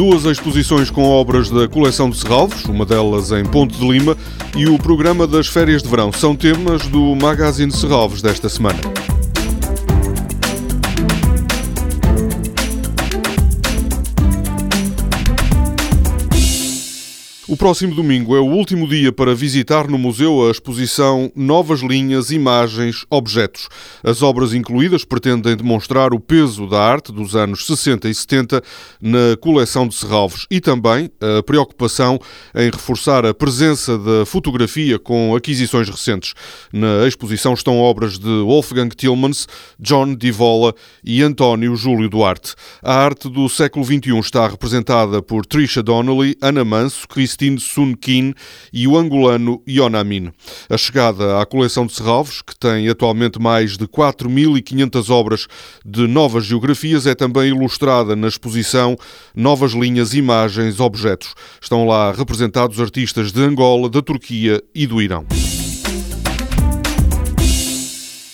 duas exposições com obras da coleção de Serralvos, uma delas em Ponte de Lima, e o programa das férias de verão são temas do Magazine Serralvos desta semana. Próximo domingo é o último dia para visitar no museu a exposição Novas Linhas, Imagens, Objetos. As obras incluídas pretendem demonstrar o peso da arte dos anos 60 e 70 na coleção de Serralves e também a preocupação em reforçar a presença da fotografia com aquisições recentes. Na exposição estão obras de Wolfgang Tillmans, John Divola e António Júlio Duarte. A arte do século XXI está representada por Trisha Donnelly, Ana Manso, Cristian Agustin Sun Kin e o angolano Yonamin. A chegada à coleção de Serralves, que tem atualmente mais de 4.500 obras de novas geografias, é também ilustrada na exposição Novas Linhas, Imagens, Objetos. Estão lá representados artistas de Angola, da Turquia e do Irão.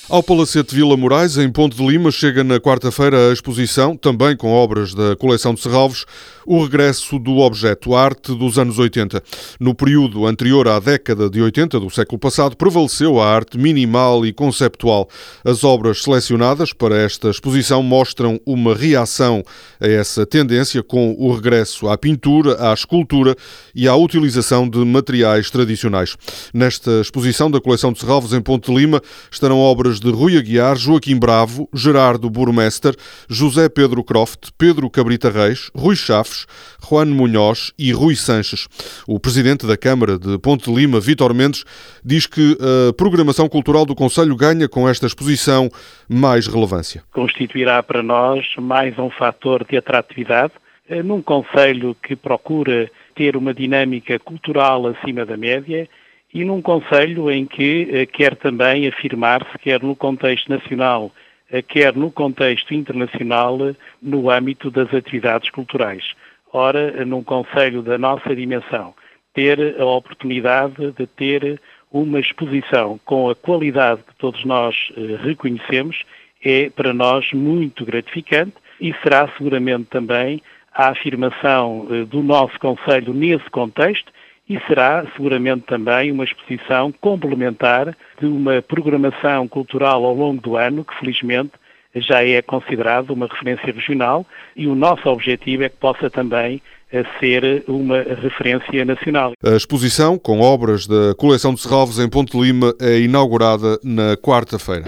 Ao Palacete Vila Moraes, em Ponte de Lima, chega na quarta-feira a exposição, também com obras da coleção de Serralves, o regresso do objeto, arte dos anos 80. No período anterior à década de 80 do século passado, prevaleceu a arte minimal e conceptual. As obras selecionadas para esta exposição mostram uma reação a essa tendência com o regresso à pintura, à escultura e à utilização de materiais tradicionais. Nesta exposição da coleção de Serralves em Ponte de Lima estarão obras de Rui Aguiar, Joaquim Bravo, Gerardo Burmester, José Pedro Croft, Pedro Cabrita Reis, Rui Chaves, Juan Munhoz e Rui Sanches. O presidente da Câmara de Ponte de Lima, Vítor Mendes, diz que a programação cultural do Conselho ganha com esta exposição mais relevância. Constituirá para nós mais um fator de atratividade eh, num Conselho que procura ter uma dinâmica cultural acima da média e num Conselho em que eh, quer também afirmar-se, quer no contexto nacional, eh, quer no contexto internacional, no âmbito das atividades culturais. Ora, eh, num Conselho da nossa dimensão, ter a oportunidade de ter uma exposição com a qualidade que todos nós reconhecemos é para nós muito gratificante e será seguramente também a afirmação do nosso Conselho nesse contexto e será seguramente também uma exposição complementar de uma programação cultural ao longo do ano, que felizmente já é considerado uma referência regional e o nosso objetivo é que possa também eh, ser uma referência nacional. A exposição, com obras da coleção de Serralves em Ponte Lima, é inaugurada na quarta-feira.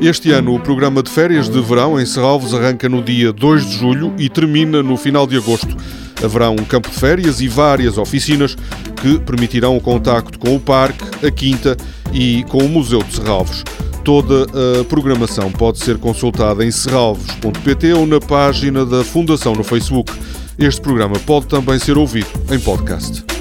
Este ano, o programa de férias de verão em Serralves arranca no dia 2 de julho e termina no final de agosto. Haverá um campo de férias e várias oficinas que permitirão o contacto com o parque, a quinta e com o Museu de Serralves. Toda a programação pode ser consultada em serralves.pt ou na página da Fundação no Facebook. Este programa pode também ser ouvido em podcast.